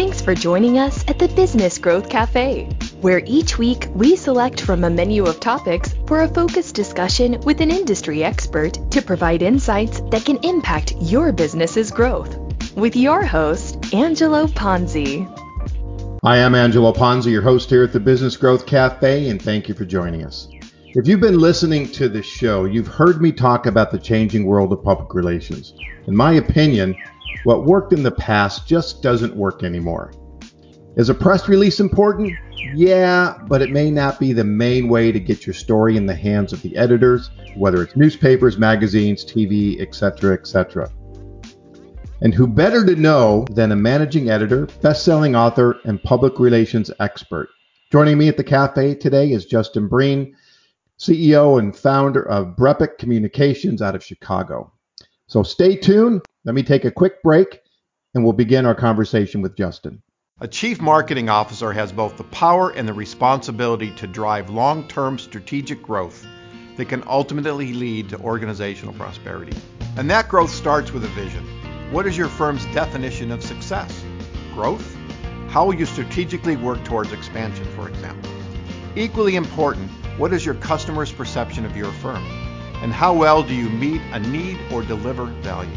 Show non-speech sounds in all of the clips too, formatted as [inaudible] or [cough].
Thanks for joining us at the Business Growth Cafe, where each week we select from a menu of topics for a focused discussion with an industry expert to provide insights that can impact your business's growth. With your host, Angelo Ponzi. Hi, I'm Angelo Ponzi, your host here at the Business Growth Cafe, and thank you for joining us. If you've been listening to the show, you've heard me talk about the changing world of public relations. In my opinion, what worked in the past just doesn't work anymore. Is a press release important? Yeah, but it may not be the main way to get your story in the hands of the editors, whether it's newspapers, magazines, TV, etc., etc. And who better to know than a managing editor, best-selling author, and public relations expert? Joining me at the cafe today is Justin Breen, CEO and founder of Brepic Communications out of Chicago. So stay tuned. Let me take a quick break and we'll begin our conversation with Justin. A chief marketing officer has both the power and the responsibility to drive long term strategic growth that can ultimately lead to organizational prosperity. And that growth starts with a vision. What is your firm's definition of success? Growth? How will you strategically work towards expansion, for example? Equally important, what is your customer's perception of your firm? And how well do you meet a need or deliver value?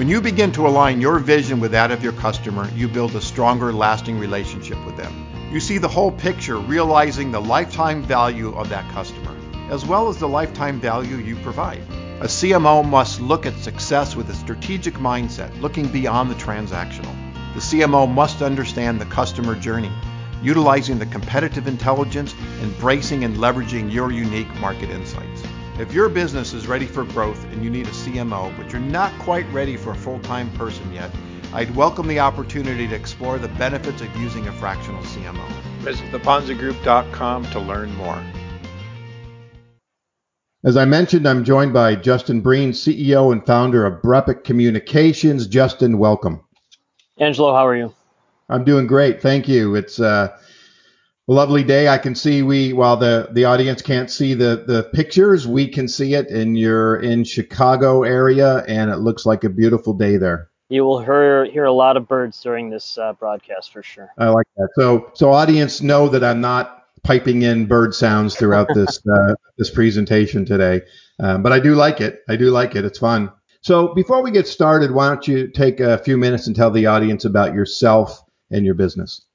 When you begin to align your vision with that of your customer, you build a stronger, lasting relationship with them. You see the whole picture, realizing the lifetime value of that customer, as well as the lifetime value you provide. A CMO must look at success with a strategic mindset, looking beyond the transactional. The CMO must understand the customer journey, utilizing the competitive intelligence, embracing and leveraging your unique market insights. If your business is ready for growth and you need a CMO, but you're not quite ready for a full time person yet, I'd welcome the opportunity to explore the benefits of using a fractional CMO. Visit theponzigroup.com to learn more. As I mentioned, I'm joined by Justin Breen, CEO and founder of Brepic Communications. Justin, welcome. Angelo, how are you? I'm doing great. Thank you. It's uh, lovely day. I can see we while the the audience can't see the the pictures, we can see it, and you're in Chicago area, and it looks like a beautiful day there. You will hear hear a lot of birds during this uh, broadcast for sure. I like that. So so audience know that I'm not piping in bird sounds throughout [laughs] this uh, this presentation today, um, but I do like it. I do like it. It's fun. So before we get started, why don't you take a few minutes and tell the audience about yourself and your business?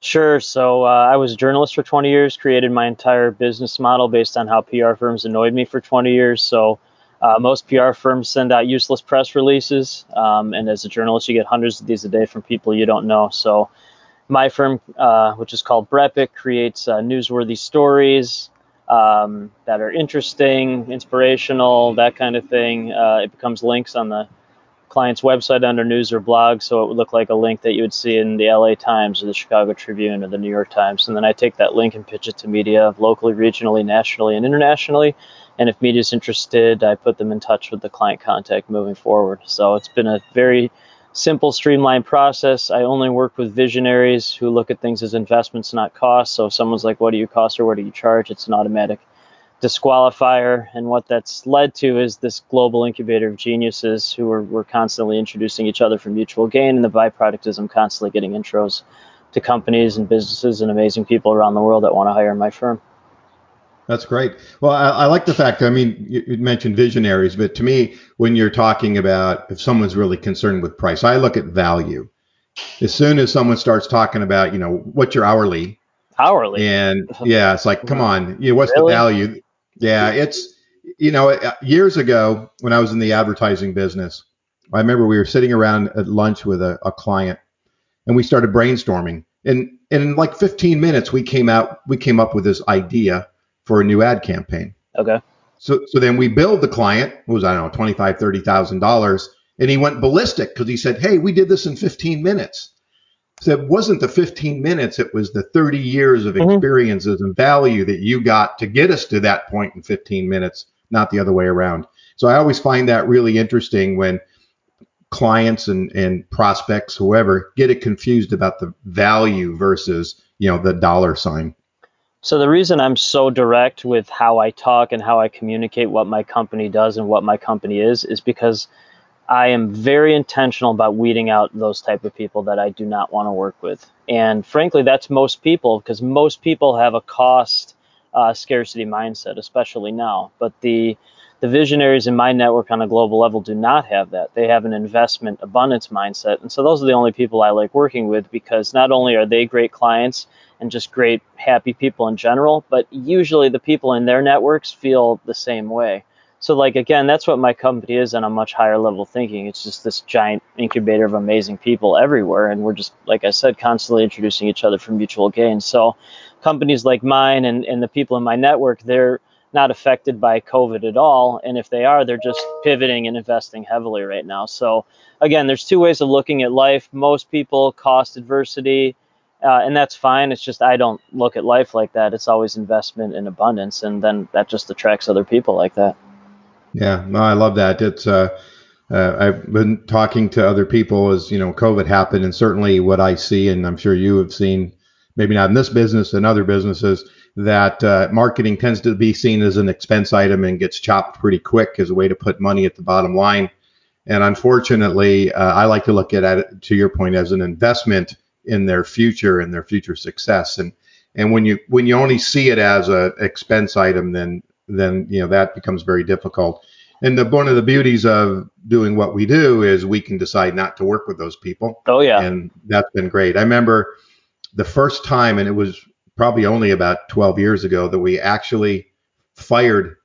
Sure. So uh, I was a journalist for 20 years, created my entire business model based on how PR firms annoyed me for 20 years. So uh, most PR firms send out useless press releases. Um, and as a journalist, you get hundreds of these a day from people you don't know. So my firm, uh, which is called Brepic, creates uh, newsworthy stories um, that are interesting, inspirational, that kind of thing. Uh, it becomes links on the client's website under news or blog, so it would look like a link that you would see in the LA Times or the Chicago Tribune or the New York Times. And then I take that link and pitch it to media locally, regionally, nationally, and internationally. And if media is interested, I put them in touch with the client contact moving forward. So it's been a very simple, streamlined process. I only work with visionaries who look at things as investments, not costs. So if someone's like, what do you cost or what do you charge? It's an automatic disqualifier. And what that's led to is this global incubator of geniuses who are, we're constantly introducing each other for mutual gain. And the byproduct is I'm constantly getting intros to companies and businesses and amazing people around the world that want to hire my firm. That's great. Well, I, I, like the fact. I mean, you, you, mentioned visionaries, but to me, when you're talking about if someone's really concerned with price, I look at value. As soon as someone starts talking about, you know, what's your hourly, hourly, and yeah, it's like, come [laughs] on, you know, what's really? the value? Yeah, it's you know uh, years ago when I was in the advertising business, I remember we were sitting around at lunch with a, a client, and we started brainstorming. And, and in like 15 minutes, we came out we came up with this idea for a new ad campaign. Okay. So so then we billed the client. It was I don't know twenty five thirty thousand dollars, and he went ballistic because he said, "Hey, we did this in 15 minutes." So it wasn't the 15 minutes, it was the 30 years of mm-hmm. experiences mm-hmm. and value that you got to get us to that point in 15 minutes, not the other way around. So I always find that really interesting when clients and, and prospects, whoever, get it confused about the value versus, you know, the dollar sign. So the reason I'm so direct with how I talk and how I communicate what my company does and what my company is is because I am very intentional about weeding out those type of people that I do not want to work with. And frankly, that's most people because most people have a cost uh, scarcity mindset, especially now. But the the visionaries in my network on a global level do not have that. They have an investment abundance mindset. And so those are the only people I like working with because not only are they great clients and just great happy people in general, but usually the people in their networks feel the same way. So like again, that's what my company is on a much higher level thinking. It's just this giant incubator of amazing people everywhere and we're just like I said constantly introducing each other for mutual gain. So companies like mine and, and the people in my network, they're not affected by COVID at all. And if they are, they're just pivoting and investing heavily right now. So again, there's two ways of looking at life. Most people cost adversity, uh, and that's fine. It's just I don't look at life like that. It's always investment in abundance, and then that just attracts other people like that. Yeah, no, I love that. It's uh, uh, I've been talking to other people as you know COVID happened, and certainly what I see, and I'm sure you have seen, maybe not in this business and other businesses, that uh, marketing tends to be seen as an expense item and gets chopped pretty quick as a way to put money at the bottom line. And unfortunately, uh, I like to look at it, to your point, as an investment in their future and their future success. And and when you when you only see it as a expense item, then then you know that becomes very difficult. And the one of the beauties of doing what we do is we can decide not to work with those people. Oh yeah, and that's been great. I remember the first time, and it was probably only about 12 years ago that we actually fired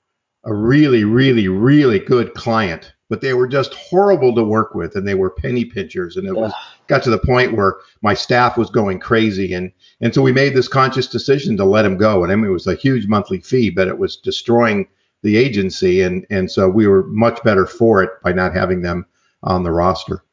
a really, really, really good client, but they were just horrible to work with and they were penny pinchers. And it was got to the point where my staff was going crazy. And, and so we made this conscious decision to let him go. And I mean, it was a huge monthly fee, but it was destroying the agency. And, and so we were much better for it by not having them on the roster.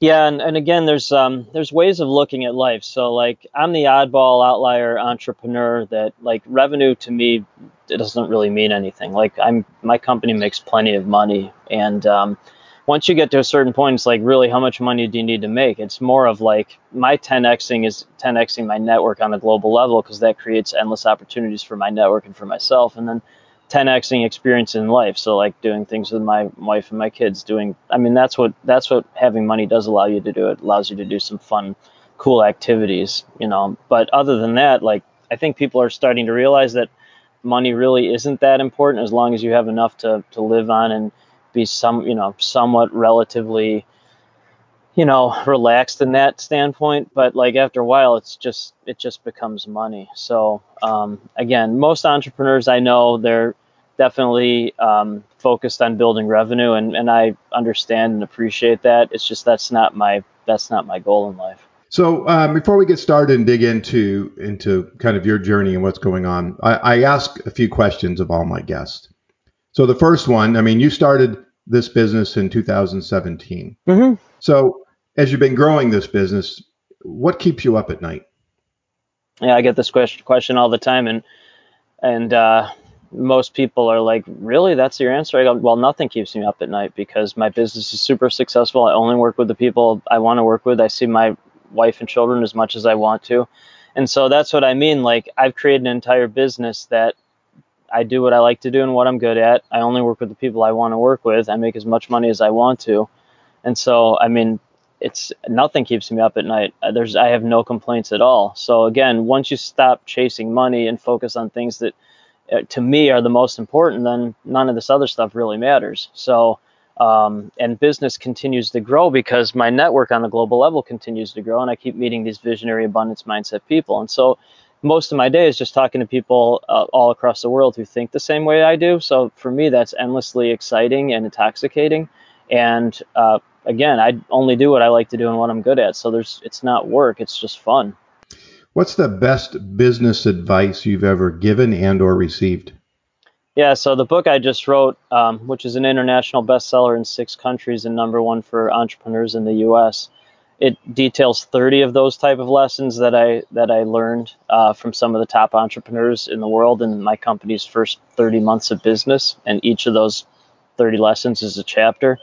Yeah, and, and again, there's um, there's ways of looking at life. So like I'm the oddball outlier entrepreneur that like revenue to me it doesn't really mean anything. Like I'm my company makes plenty of money, and um, once you get to a certain point, it's like really how much money do you need to make? It's more of like my 10xing is 10xing my network on a global level because that creates endless opportunities for my network and for myself, and then 10xing experience in life. So like doing things with my wife and my kids, doing I mean that's what that's what having money does allow you to do. It allows you to do some fun, cool activities, you know. But other than that, like I think people are starting to realize that money really isn't that important as long as you have enough to to live on and be some you know somewhat relatively you know relaxed in that standpoint but like after a while it's just it just becomes money. So um, again most entrepreneurs i know they're definitely um, focused on building revenue and, and i understand and appreciate that. It's just that's not my that's not my goal in life. So um, before we get started and dig into into kind of your journey and what's going on I, I ask a few questions of all my guests. So the first one i mean you started this business in 2017 mm-hmm. so as you've been growing this business, what keeps you up at night? Yeah, I get this question all the time, and and uh, most people are like, "Really? That's your answer?" I go, "Well, nothing keeps me up at night because my business is super successful. I only work with the people I want to work with. I see my wife and children as much as I want to, and so that's what I mean. Like, I've created an entire business that I do what I like to do and what I'm good at. I only work with the people I want to work with. I make as much money as I want to, and so I mean, it's nothing keeps me up at night. Uh, there's I have no complaints at all. So again, once you stop chasing money and focus on things that uh, to me are the most important, then none of this other stuff really matters. So um, and business continues to grow because my network on a global level continues to grow, and I keep meeting these visionary abundance mindset people. And so most of my day is just talking to people uh, all across the world who think the same way I do. So for me, that's endlessly exciting and intoxicating. And uh, again, I only do what I like to do and what I'm good at. So there's it's not work, it's just fun. What's the best business advice you've ever given and or received? Yeah, so the book I just wrote, um, which is an international bestseller in six countries and number one for entrepreneurs in the U.S., it details 30 of those type of lessons that I that I learned uh, from some of the top entrepreneurs in the world in my company's first 30 months of business, and each of those 30 lessons is a chapter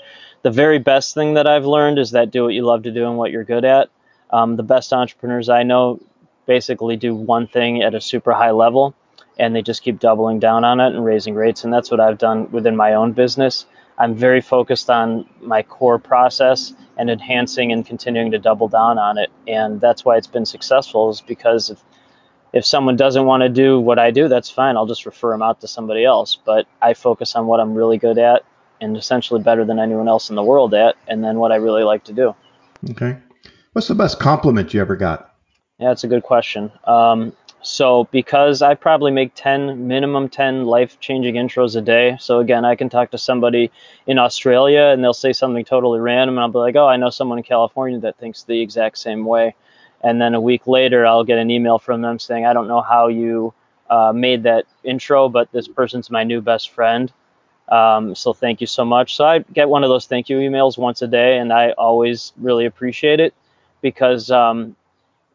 the very best thing that I've learned is that do what you love to do and what you're good at. Um, the best entrepreneurs I know basically do one thing at a super high level and they just keep doubling down on it and raising rates. And that's what I've done within my own business. I'm very focused on my core process and enhancing and continuing to double down on it. And that's why it's been successful is because if, if someone doesn't want to do what I do, that's fine. I'll just refer them out to somebody else. But I focus on what I'm really good at and essentially better than anyone else in the world at, and then what I really like to do. Okay. What's the best compliment you ever got? Yeah, that's a good question. Um, so because I probably make 10 minimum 10 life-changing intros a day. So again, I can talk to somebody in Australia and they'll say something totally random and I'll be like, "Oh, I know someone in California that thinks the exact same way." And then a week later, I'll get an email from them saying, "I don't know how you uh, made that intro, but this person's my new best friend." Um, so thank you so much. So I get one of those thank you emails once a day, and I always really appreciate it because, um,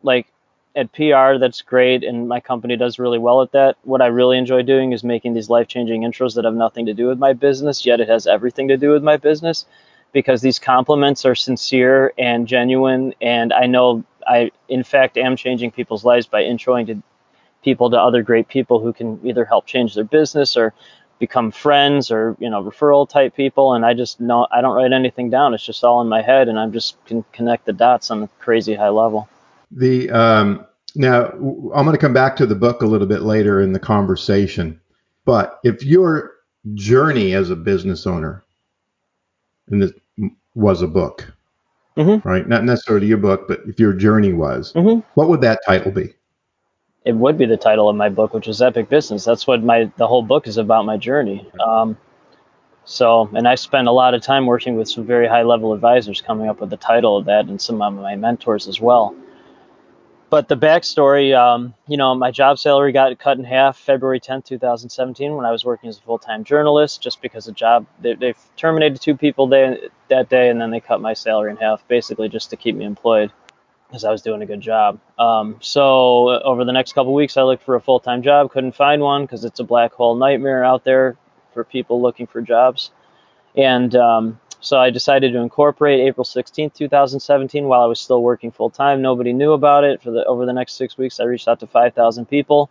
like, at PR, that's great, and my company does really well at that. What I really enjoy doing is making these life changing intros that have nothing to do with my business, yet it has everything to do with my business because these compliments are sincere and genuine. And I know I, in fact, am changing people's lives by introing to people to other great people who can either help change their business or become friends or you know referral type people and i just know i don't write anything down it's just all in my head and i'm just can connect the dots on a crazy high level the um, now I'm going to come back to the book a little bit later in the conversation, but if your journey as a business owner, and this was a book, mm-hmm. right? Not necessarily your book, but if your journey was, mm-hmm. what would that title be? It would be the title of my book, which is Epic Business. That's what my the whole book is about my journey. Um, so, and I spent a lot of time working with some very high level advisors coming up with the title of that, and some of my mentors as well but the backstory, um, you know, my job salary got cut in half February 10th, 2017, when I was working as a full-time journalist, just because the job they, they terminated two people day, that day, and then they cut my salary in half, basically just to keep me employed, because I was doing a good job. Um, so over the next couple weeks, I looked for a full-time job, couldn't find one because it's a black hole nightmare out there for people looking for jobs, and um, so I decided to incorporate April 16th, 2017, while I was still working full time. Nobody knew about it. For the over the next six weeks, I reached out to 5,000 people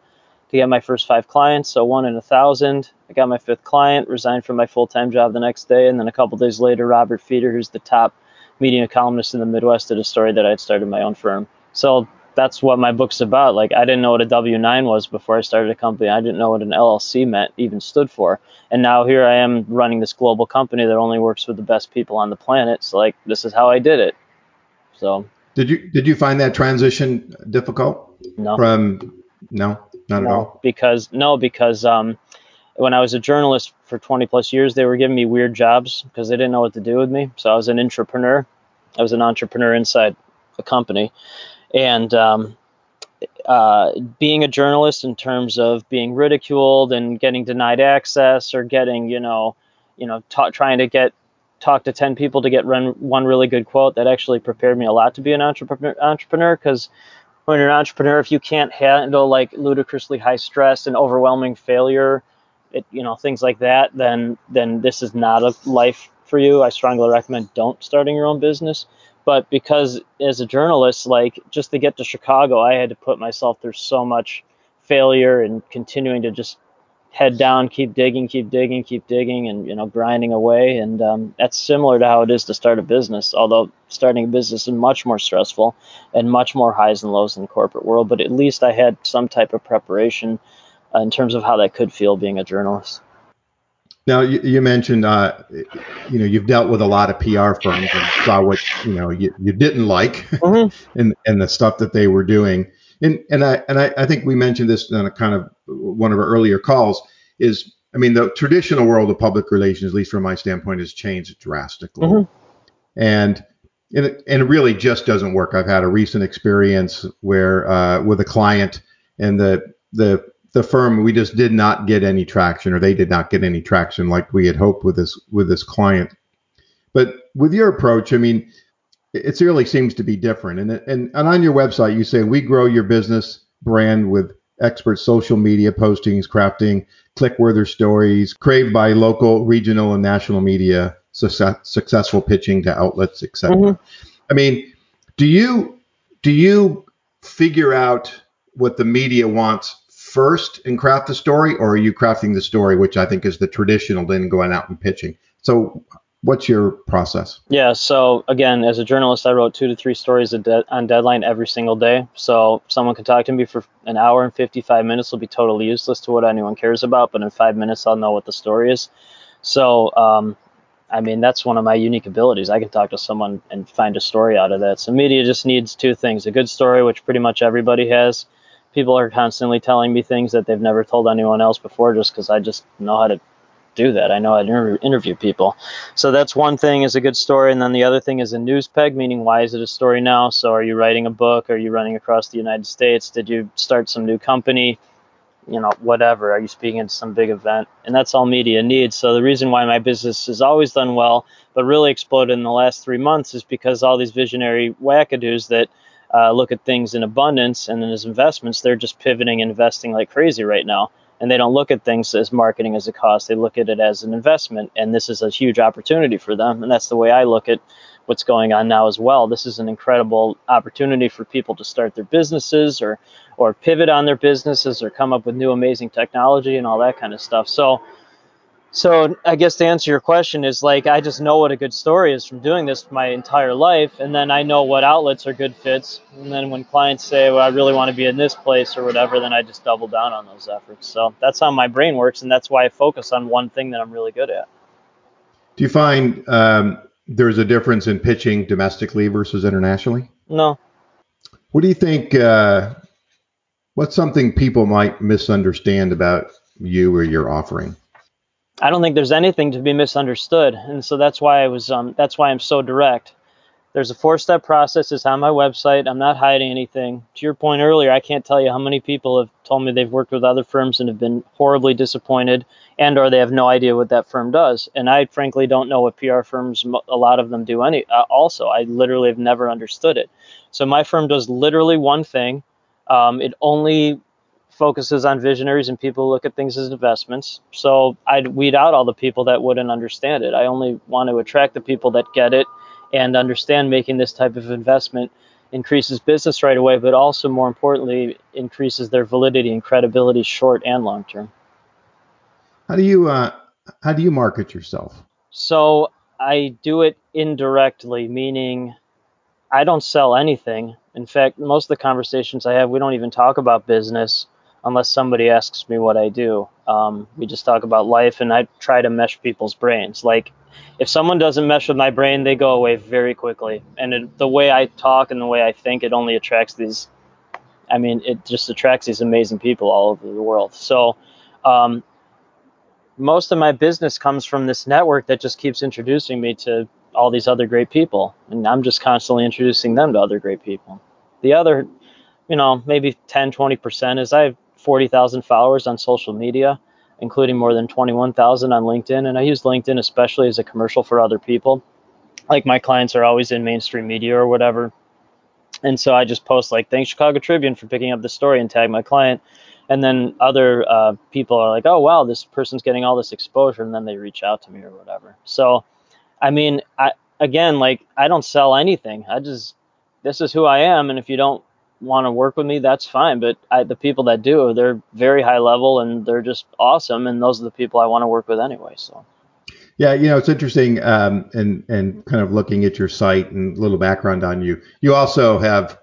to get my first five clients. So one in a thousand. I got my fifth client, resigned from my full time job the next day, and then a couple days later, Robert Feder, who's the top media columnist in the Midwest, did a story that I'd started my own firm. So that's what my book's about. Like I didn't know what a W nine was before I started a company. I didn't know what an LLC meant, even stood for. And now here I am running this global company that only works with the best people on the planet. So like this is how I did it. So did you did you find that transition difficult? No. From no, not no, at all. Because no, because um, when I was a journalist for 20 plus years, they were giving me weird jobs because they didn't know what to do with me. So I was an entrepreneur. I was an entrepreneur inside a company and um, uh, being a journalist in terms of being ridiculed and getting denied access or getting you know you know trying to get talk to 10 people to get run one really good quote that actually prepared me a lot to be an entrepreneur entrepreneur because when you're an entrepreneur if you can't handle like ludicrously high stress and overwhelming failure it, you know things like that then then this is not a life for you i strongly recommend don't starting your own business but because as a journalist, like just to get to Chicago, I had to put myself through so much failure and continuing to just head down, keep digging, keep digging, keep digging, and you know grinding away. And um, that's similar to how it is to start a business. Although starting a business is much more stressful and much more highs and lows in the corporate world. But at least I had some type of preparation in terms of how that could feel being a journalist. Now you, you mentioned, uh, you know, you've dealt with a lot of PR firms and saw what you know you, you didn't like, mm-hmm. [laughs] and and the stuff that they were doing. And and I and I, I think we mentioned this in a kind of one of our earlier calls. Is I mean the traditional world of public relations, at least from my standpoint, has changed drastically, mm-hmm. and and it, and it really just doesn't work. I've had a recent experience where uh, with a client, and the the the firm we just did not get any traction or they did not get any traction like we had hoped with this with this client. But with your approach i mean it really seems to be different. And and, and on your website you say we grow your business brand with expert social media postings crafting click-worthy stories craved by local regional and national media success, successful pitching to outlets etc mm-hmm. i mean do you do you figure out what the media wants first and craft the story, or are you crafting the story, which I think is the traditional, then going out and pitching? So, what's your process? Yeah. So again, as a journalist, I wrote two to three stories de- on deadline every single day. So someone can talk to me for an hour and 55 minutes will be totally useless to what anyone cares about, but in five minutes I'll know what the story is. So um, I mean, that's one of my unique abilities. I can talk to someone and find a story out of that. So media just needs two things: a good story, which pretty much everybody has. People are constantly telling me things that they've never told anyone else before, just because I just know how to do that. I know how to inter- interview people. So that's one thing is a good story, and then the other thing is a news peg, meaning why is it a story now? So are you writing a book? Are you running across the United States? Did you start some new company? you know, whatever. Are you speaking at some big event? And that's all media needs. So the reason why my business has always done well, but really exploded in the last three months, is because all these visionary wackadoos that uh, look at things in abundance and then as investments, they're just pivoting and investing like crazy right now. And they don't look at things as marketing as a cost. They look at it as an investment. And this is a huge opportunity for them. And that's the way I look at what's going on now as well. This is an incredible opportunity for people to start their businesses or or pivot on their businesses or come up with new amazing technology and all that kind of stuff. So so I guess to answer your question is like I just know what a good story is from doing this my entire life and then I know what outlets are good fits and then when clients say well I really want to be in this place or whatever then I just double down on those efforts. So that's how my brain works and that's why I focus on one thing that I'm really good at. Do you find um, there's a difference in pitching domestically versus internationally? No. What do you think? Uh, what's something people might misunderstand about you or your offering? I don't think there's anything to be misunderstood, and so that's why I was. Um, that's why I'm so direct. There's a four-step process. It's on my website. I'm not hiding anything. To your point earlier, I can't tell you how many people have told me they've worked with other firms and have been horribly disappointed, and or they have no idea what that firm does. And I frankly don't know what PR firms, a lot of them do any. Uh, also, I literally have never understood it. So my firm does literally one thing. Um, it only focuses on visionaries and people who look at things as investments. So I'd weed out all the people that wouldn't understand it. I only want to attract the people that get it and understand making this type of investment increases business right away, but also more importantly, increases their validity and credibility short and long term. How do you uh, how do you market yourself? So I do it indirectly, meaning I don't sell anything. In fact, most of the conversations I have, we don't even talk about business unless somebody asks me what I do. Um, we just talk about life, and I try to mesh people's brains. Like if someone doesn't mesh with my brain, they go away very quickly. And it, the way I talk and the way I think, it only attracts these. I mean, it just attracts these amazing people all over the world. So, um, most of my business comes from this network that just keeps introducing me to all these other great people, and I'm just constantly introducing them to other great people. The other, you know, maybe 10, 20% is I 40,000 followers on social media including more than 21,000 on LinkedIn. And I use LinkedIn especially as a commercial for other people. Like my clients are always in mainstream media or whatever. And so I just post like, thanks Chicago Tribune for picking up the story and tag my client. And then other uh, people are like, oh, wow, this person's getting all this exposure. And then they reach out to me or whatever. So, I mean, I, again, like I don't sell anything. I just, this is who I am. And if you don't want to work with me, that's fine. But I, the people that do, they're very high level and they're just awesome. And those are the people I want to work with anyway. So. Yeah, you know, it's interesting, um, and and kind of looking at your site and a little background on you. You also have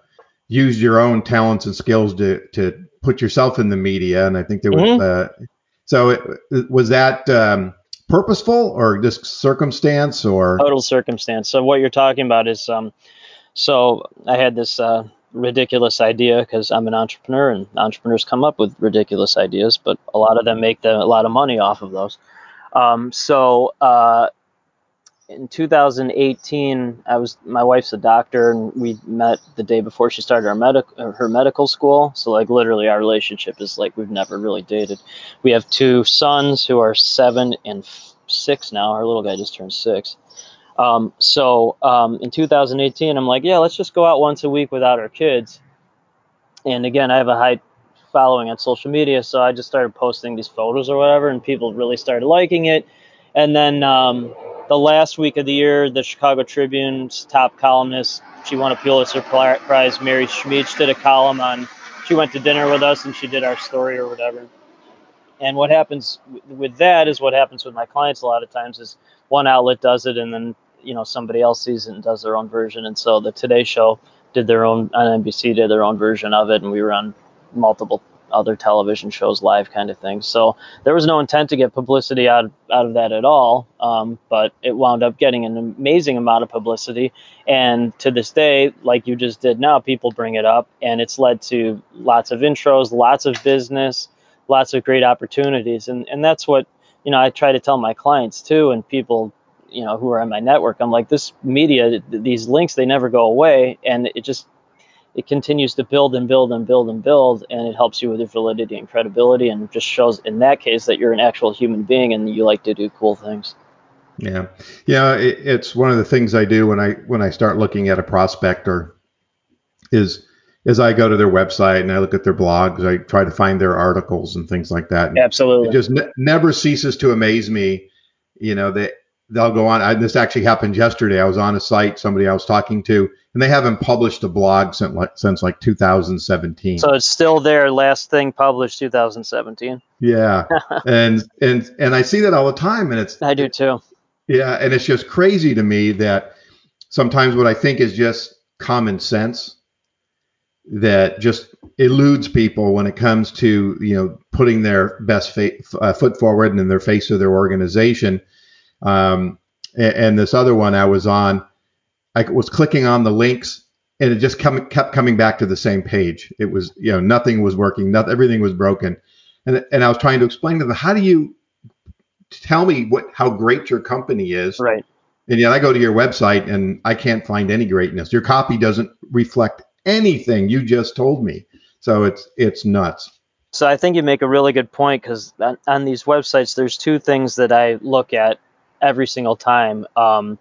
used your own talents and skills to to put yourself in the media, and I think there was. Mm-hmm. Uh, so, it, was that um, purposeful or just circumstance or total circumstance? So, what you're talking about is, um, so I had this uh, ridiculous idea because I'm an entrepreneur and entrepreneurs come up with ridiculous ideas, but a lot of them make a lot of money off of those. Um, so uh, in 2018, I was my wife's a doctor and we met the day before she started our medical her medical school. So like literally our relationship is like we've never really dated. We have two sons who are seven and six now. Our little guy just turned six. Um, so um, in 2018, I'm like, yeah, let's just go out once a week without our kids. And again, I have a high following on social media, so I just started posting these photos or whatever, and people really started liking it. And then um, the last week of the year, the Chicago Tribune's top columnist, she won a Pulitzer Prize, Mary Schmich, did a column on. She went to dinner with us and she did our story or whatever. and what happens with that is what happens with my clients a lot of times is one outlet does it and then you know somebody else sees it and does their own version. And so the Today Show did their own on NBC did their own version of it, and we were on multiple other television shows live kind of thing. So there was no intent to get publicity out out of that at all, um, but it wound up getting an amazing amount of publicity. And to this day, like you just did now, people bring it up, and it's led to lots of intros, lots of business, lots of great opportunities, and and that's what you know I try to tell my clients too, and people you know who are in my network. I'm like this media, these links, they never go away, and it just it continues to build and build and build and build, and it helps you with your validity and credibility, and just shows in that case that you're an actual human being and you like to do cool things. Yeah, yeah, it, it's one of the things I do when I when I start looking at a prospector is is I go to their website and I look at their blogs. I try to find their articles and things like that. And Absolutely, it just ne- never ceases to amaze me. You know that they'll go on. I, this actually happened yesterday. I was on a site, somebody I was talking to, and they haven't published a blog since like, since like 2017. So it's still there. Last thing published 2017. Yeah, [laughs] and and and I see that all the time, and it's I do too. Yeah, and it's just crazy to me that sometimes what I think is just common sense that just eludes people when it comes to you know putting their best fa- uh, foot forward and in their face of their organization um, and, and, this other one I was on, I was clicking on the links and it just come, kept coming back to the same page. It was, you know, nothing was working, nothing, everything was broken. And, and I was trying to explain to them, how do you tell me what, how great your company is? Right. And yet I go to your website and I can't find any greatness. Your copy doesn't reflect anything you just told me. So it's, it's nuts. So I think you make a really good point because on, on, these websites, there's two things that I look at every single time. Um,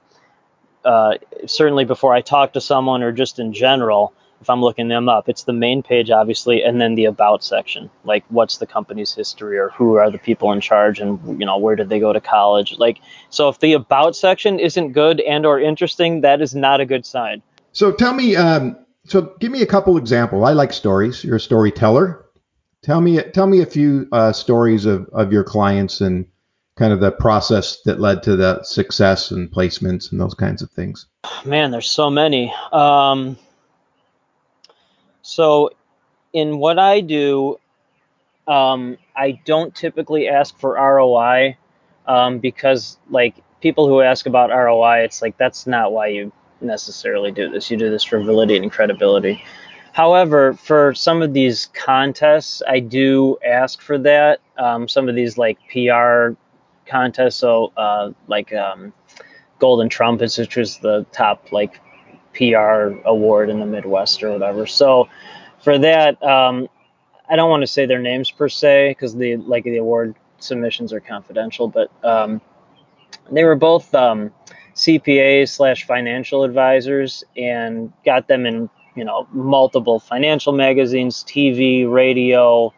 uh, certainly before I talk to someone or just in general, if I'm looking them up, it's the main page, obviously, and then the about section, like what's the company's history or who are the people in charge and you know where did they go to college. Like, so if the about section isn't good and or interesting, that is not a good sign. So tell me, um, so give me a couple examples. I like stories. You're a storyteller. Tell me, tell me a few uh, stories of, of your clients and kind of the process that led to the success and placements and those kinds of things? Man, there's so many. Um, so, in what I do, um, I don't typically ask for ROI um, because, like, people who ask about ROI, it's like that's not why you necessarily do this. You do this for validity and credibility. However, for some of these contests, I do ask for that. Um, some of these like PR contests. So uh, like um, Golden Trumpets, which was the top like PR award in the Midwest or whatever. So for that, um, I don't want to say their names per se because the like the award submissions are confidential, but um, they were both um, CPAs slash financial advisors and got them in you know multiple financial magazines, TV, radio,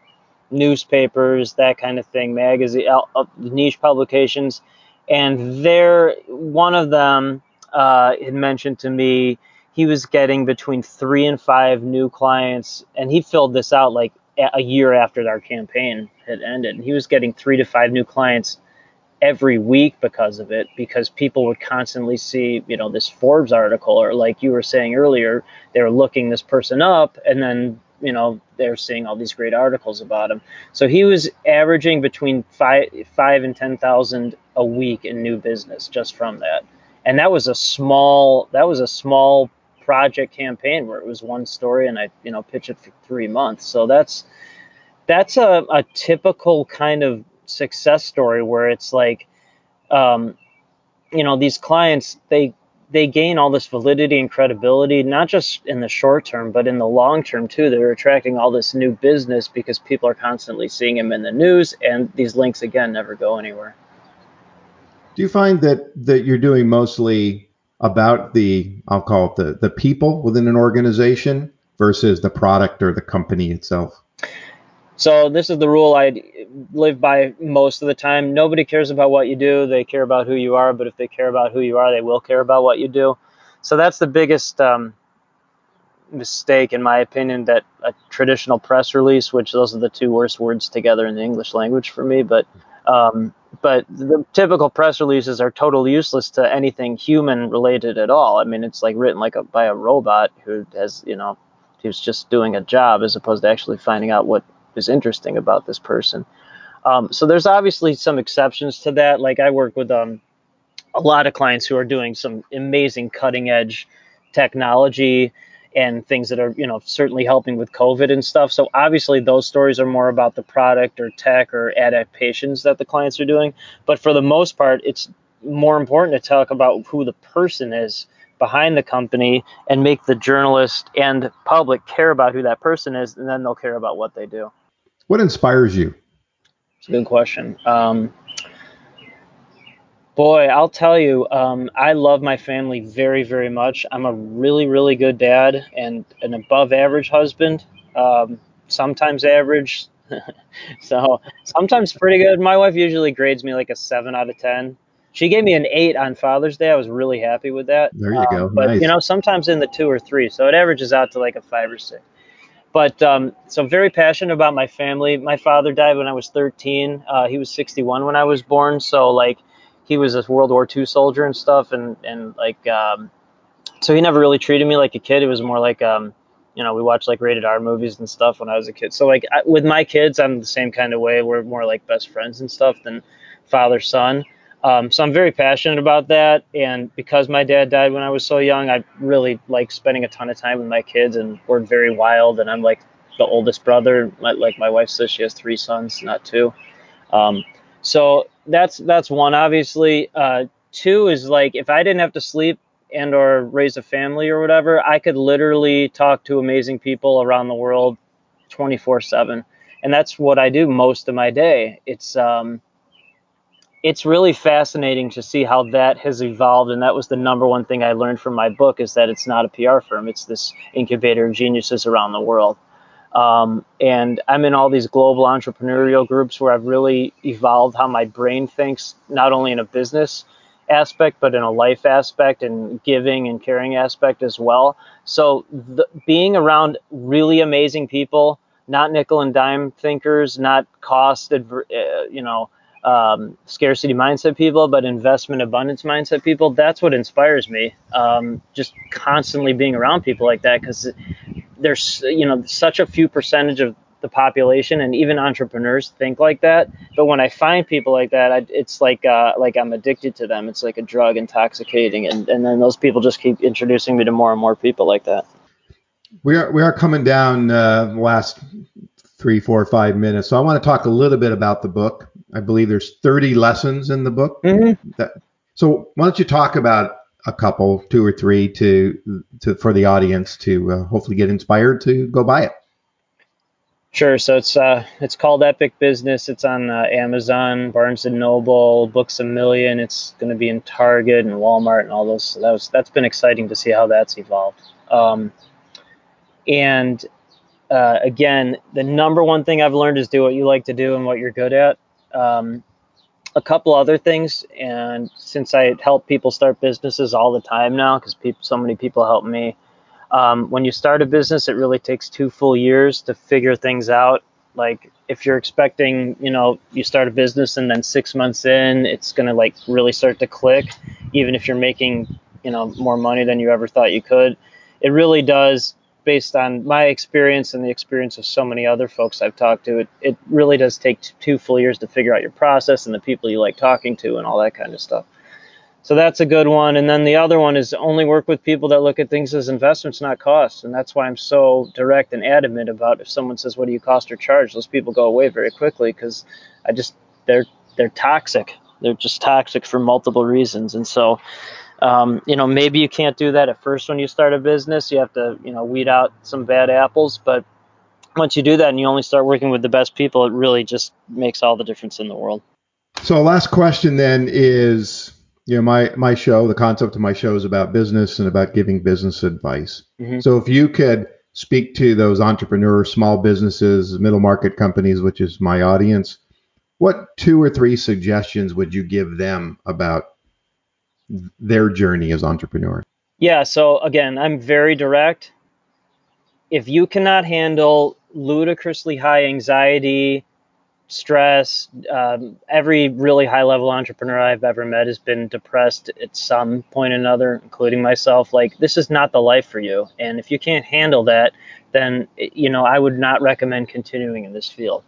newspapers, that kind of thing, magazine, uh, niche publications, and there, one of them uh, had mentioned to me he was getting between three and five new clients, and he filled this out like a year after our campaign had ended. and He was getting three to five new clients every week because of it because people would constantly see you know this forbes article or like you were saying earlier they were looking this person up and then you know they're seeing all these great articles about him. So he was averaging between five five and ten thousand a week in new business just from that, and that was a small that was a small project campaign where it was one story and I you know pitch it for three months. So that's that's a, a typical kind of success story where it's like um, you know these clients they they gain all this validity and credibility, not just in the short term, but in the long term too. They're attracting all this new business because people are constantly seeing them in the news, and these links again never go anywhere. Do you find that that you're doing mostly about the I'll call it the the people within an organization versus the product or the company itself? So this is the rule I live by most of the time. Nobody cares about what you do; they care about who you are. But if they care about who you are, they will care about what you do. So that's the biggest um, mistake, in my opinion, that a traditional press release, which those are the two worst words together in the English language for me, but um, but the typical press releases are totally useless to anything human related at all. I mean, it's like written like a, by a robot who has, you know, who's just doing a job as opposed to actually finding out what is interesting about this person. Um, so there's obviously some exceptions to that. Like I work with um, a lot of clients who are doing some amazing cutting edge technology and things that are you know certainly helping with covid and stuff so obviously those stories are more about the product or tech or adaptations that the clients are doing but for the most part it's more important to talk about who the person is behind the company and make the journalist and public care about who that person is and then they'll care about what they do what inspires you it's a good question um, Boy, I'll tell you, um, I love my family very, very much. I'm a really, really good dad and an above average husband, um, sometimes average. [laughs] so sometimes pretty good. My wife usually grades me like a seven out of 10. She gave me an eight on Father's Day. I was really happy with that. There you um, go. But, nice. you know, sometimes in the two or three. So it averages out to like a five or six. But um, so very passionate about my family. My father died when I was 13. Uh, he was 61 when I was born. So, like, he was a World War II soldier and stuff, and and like um, so he never really treated me like a kid. It was more like um, you know we watched like rated R movies and stuff when I was a kid. So like I, with my kids, I'm the same kind of way. We're more like best friends and stuff than father son. Um, so I'm very passionate about that, and because my dad died when I was so young, I really like spending a ton of time with my kids, and we're very wild. And I'm like the oldest brother. Like my wife says, she has three sons, not two. Um, so that's that's one obviously. Uh, two is like if I didn't have to sleep and or raise a family or whatever, I could literally talk to amazing people around the world 24/7. And that's what I do most of my day. It's um it's really fascinating to see how that has evolved and that was the number one thing I learned from my book is that it's not a PR firm, it's this incubator of geniuses around the world. Um, and I'm in all these global entrepreneurial groups where I've really evolved how my brain thinks, not only in a business aspect, but in a life aspect and giving and caring aspect as well. So the, being around really amazing people, not nickel and dime thinkers, not cost, uh, you know, um, scarcity mindset people, but investment abundance mindset people. That's what inspires me. Um, just constantly being around people like that because there's you know such a few percentage of the population and even entrepreneurs think like that but when i find people like that I, it's like uh, like i'm addicted to them it's like a drug intoxicating and, and then those people just keep introducing me to more and more people like that we are we are coming down uh, last three four five minutes so i want to talk a little bit about the book i believe there's 30 lessons in the book mm-hmm. that, so why don't you talk about a couple, two or three, to to for the audience to uh, hopefully get inspired to go buy it. Sure. So it's uh, it's called Epic Business. It's on uh, Amazon, Barnes and Noble, Books a Million. It's going to be in Target and Walmart and all those. So that was that's been exciting to see how that's evolved. Um, and uh, again, the number one thing I've learned is do what you like to do and what you're good at. Um, a couple other things, and since I help people start businesses all the time now, because so many people help me, um, when you start a business, it really takes two full years to figure things out. Like if you're expecting, you know, you start a business and then six months in, it's gonna like really start to click, even if you're making, you know, more money than you ever thought you could. It really does based on my experience and the experience of so many other folks I've talked to, it, it really does take t- two full years to figure out your process and the people you like talking to and all that kind of stuff. So that's a good one. And then the other one is only work with people that look at things as investments, not costs. And that's why I'm so direct and adamant about if someone says, "What do you cost or charge?" Those people go away very quickly because I just they're they're toxic. They're just toxic for multiple reasons. And so um, you know, maybe you can't do that at first when you start a business. You have to, you know, weed out some bad apples. But once you do that and you only start working with the best people, it really just makes all the difference in the world. So, last question then is, you know, my my show, the concept of my show is about business and about giving business advice. Mm-hmm. So, if you could speak to those entrepreneurs, small businesses, middle market companies, which is my audience, what two or three suggestions would you give them about their journey as entrepreneurs? Yeah. So again, I'm very direct. if you cannot handle ludicrously high anxiety, stress, um, every really high level entrepreneur I've ever met has been depressed at some point or another, including myself. Like, this is not the life for you. And if you can't handle that, then, you know, I would not recommend continuing in this field.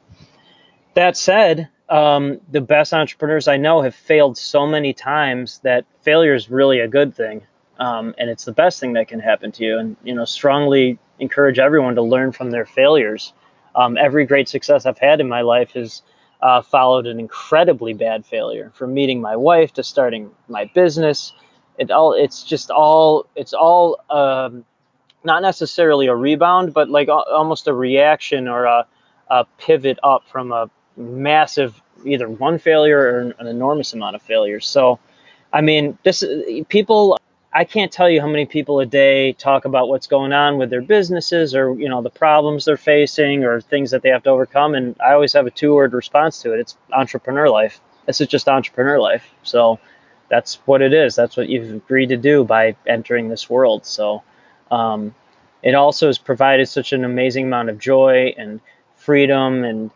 That said, um, the best entrepreneurs I know have failed so many times that failure is really a good thing. Um, and it's the best thing that can happen to you. And, you know, strongly encourage everyone to learn from their failures. Um, every great success I've had in my life has uh, followed an incredibly bad failure. From meeting my wife to starting my business, it all it's just all it's all um, not necessarily a rebound, but like a, almost a reaction or a, a pivot up from a massive either one failure or an enormous amount of failures. So, I mean, this people I can't tell you how many people a day talk about what's going on with their businesses or you know the problems they're facing or things that they have to overcome and I always have a two-word response to it. It's entrepreneur life. This is just entrepreneur life. So that's what it is. That's what you've agreed to do by entering this world. So um, it also has provided such an amazing amount of joy and freedom and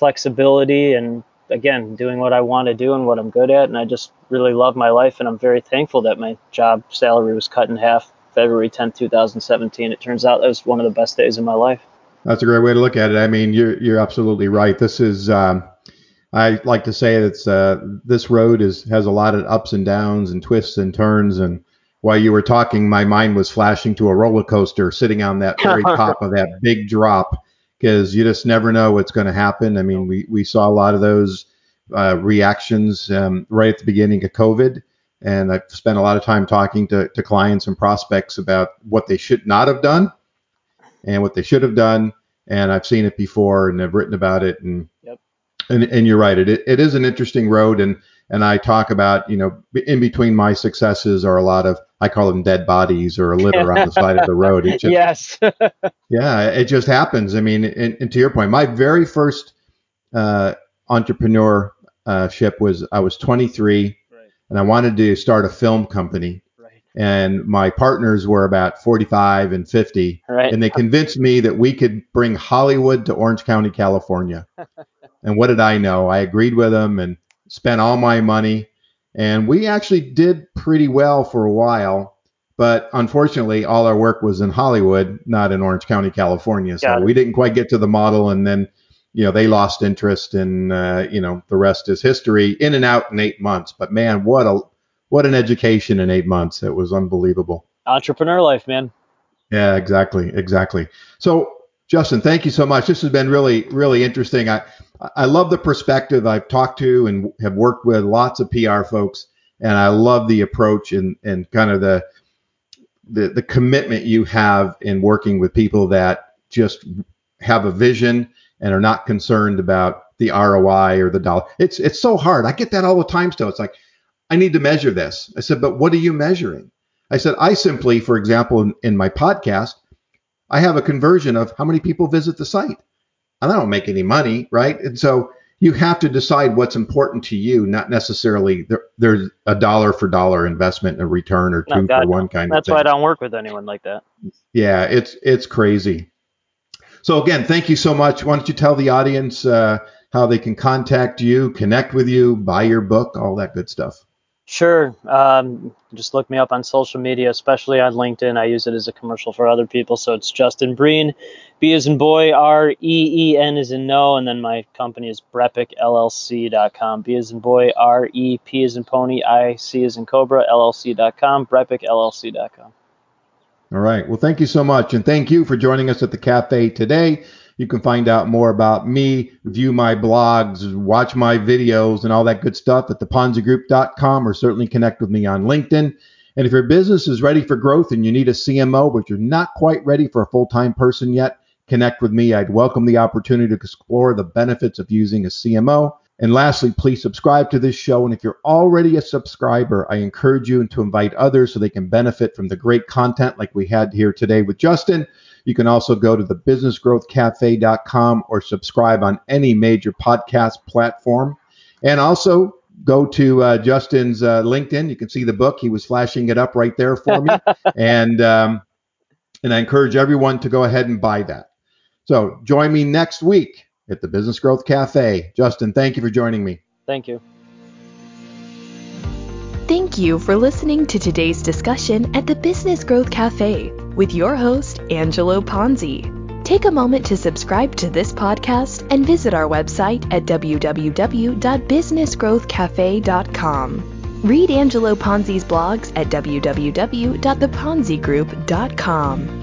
flexibility and again doing what I want to do and what I'm good at, and I just really love my life, and I'm very thankful that my job salary was cut in half February 10, 2017. It turns out that was one of the best days of my life. That's a great way to look at it. I mean, you're you're absolutely right. This is um, I like to say it's uh, this road is has a lot of ups and downs and twists and turns. And while you were talking, my mind was flashing to a roller coaster sitting on that very [laughs] top of that big drop because you just never know what's going to happen. I mean, we, we saw a lot of those uh, reactions um, right at the beginning of COVID. And I've spent a lot of time talking to, to clients and prospects about what they should not have done and what they should have done. And I've seen it before and I've written about it. And yep. and, and you're right. It, it is an interesting road. And and I talk about, you know, in between my successes are a lot of, I call them dead bodies or a litter on the side of the road. It [laughs] just, yes. [laughs] yeah, it just happens. I mean, and, and, to your point, my very first uh, entrepreneurship was I was 23 right. and I wanted to start a film company. Right. And my partners were about 45 and 50. Right. And they convinced me that we could bring Hollywood to Orange County, California. [laughs] and what did I know? I agreed with them and spent all my money, and we actually did pretty well for a while. But unfortunately, all our work was in Hollywood, not in Orange County, California. So we didn't quite get to the model, and then you know they lost interest, and uh, you know the rest is history. In and out in eight months. But man, what a what an education in eight months! It was unbelievable. Entrepreneur life, man. Yeah, exactly, exactly. So Justin, thank you so much. This has been really, really interesting. I, I love the perspective I've talked to and have worked with lots of PR folks, and I love the approach and, and kind of the, the the commitment you have in working with people that just have a vision and are not concerned about the ROI or the dollar. It's it's so hard. I get that all the time still. It's like I need to measure this. I said, but what are you measuring? I said, I simply, for example, in, in my podcast, I have a conversion of how many people visit the site. And I don't make any money, right? And so you have to decide what's important to you, not necessarily there, there's a dollar for dollar investment, and a return or two no, for one kind That's of thing. That's why I don't work with anyone like that. Yeah, it's it's crazy. So again, thank you so much. Why don't you tell the audience uh, how they can contact you, connect with you, buy your book, all that good stuff? Sure. Um, just look me up on social media, especially on LinkedIn. I use it as a commercial for other people. So it's Justin Breen, B as in boy, R E E N is in no, and then my company is BrepicLLC.com. B as in boy, R E P as in pony, I C as in cobra, LLC.com, BrepicLLC.com. All right. Well, thank you so much. And thank you for joining us at the cafe today. You can find out more about me, view my blogs, watch my videos, and all that good stuff at theponzigroup.com or certainly connect with me on LinkedIn. And if your business is ready for growth and you need a CMO, but you're not quite ready for a full time person yet, connect with me. I'd welcome the opportunity to explore the benefits of using a CMO. And lastly, please subscribe to this show. And if you're already a subscriber, I encourage you to invite others so they can benefit from the great content like we had here today with Justin. You can also go to thebusinessgrowthcafe.com or subscribe on any major podcast platform. And also go to uh, Justin's uh, LinkedIn. You can see the book. He was flashing it up right there for me. [laughs] and um, And I encourage everyone to go ahead and buy that. So join me next week at the Business Growth Cafe. Justin, thank you for joining me. Thank you. Thank you for listening to today's discussion at the Business Growth Cafe with your host, Angelo Ponzi. Take a moment to subscribe to this podcast and visit our website at www.businessgrowthcafe.com. Read Angelo Ponzi's blogs at www.theponzigroup.com.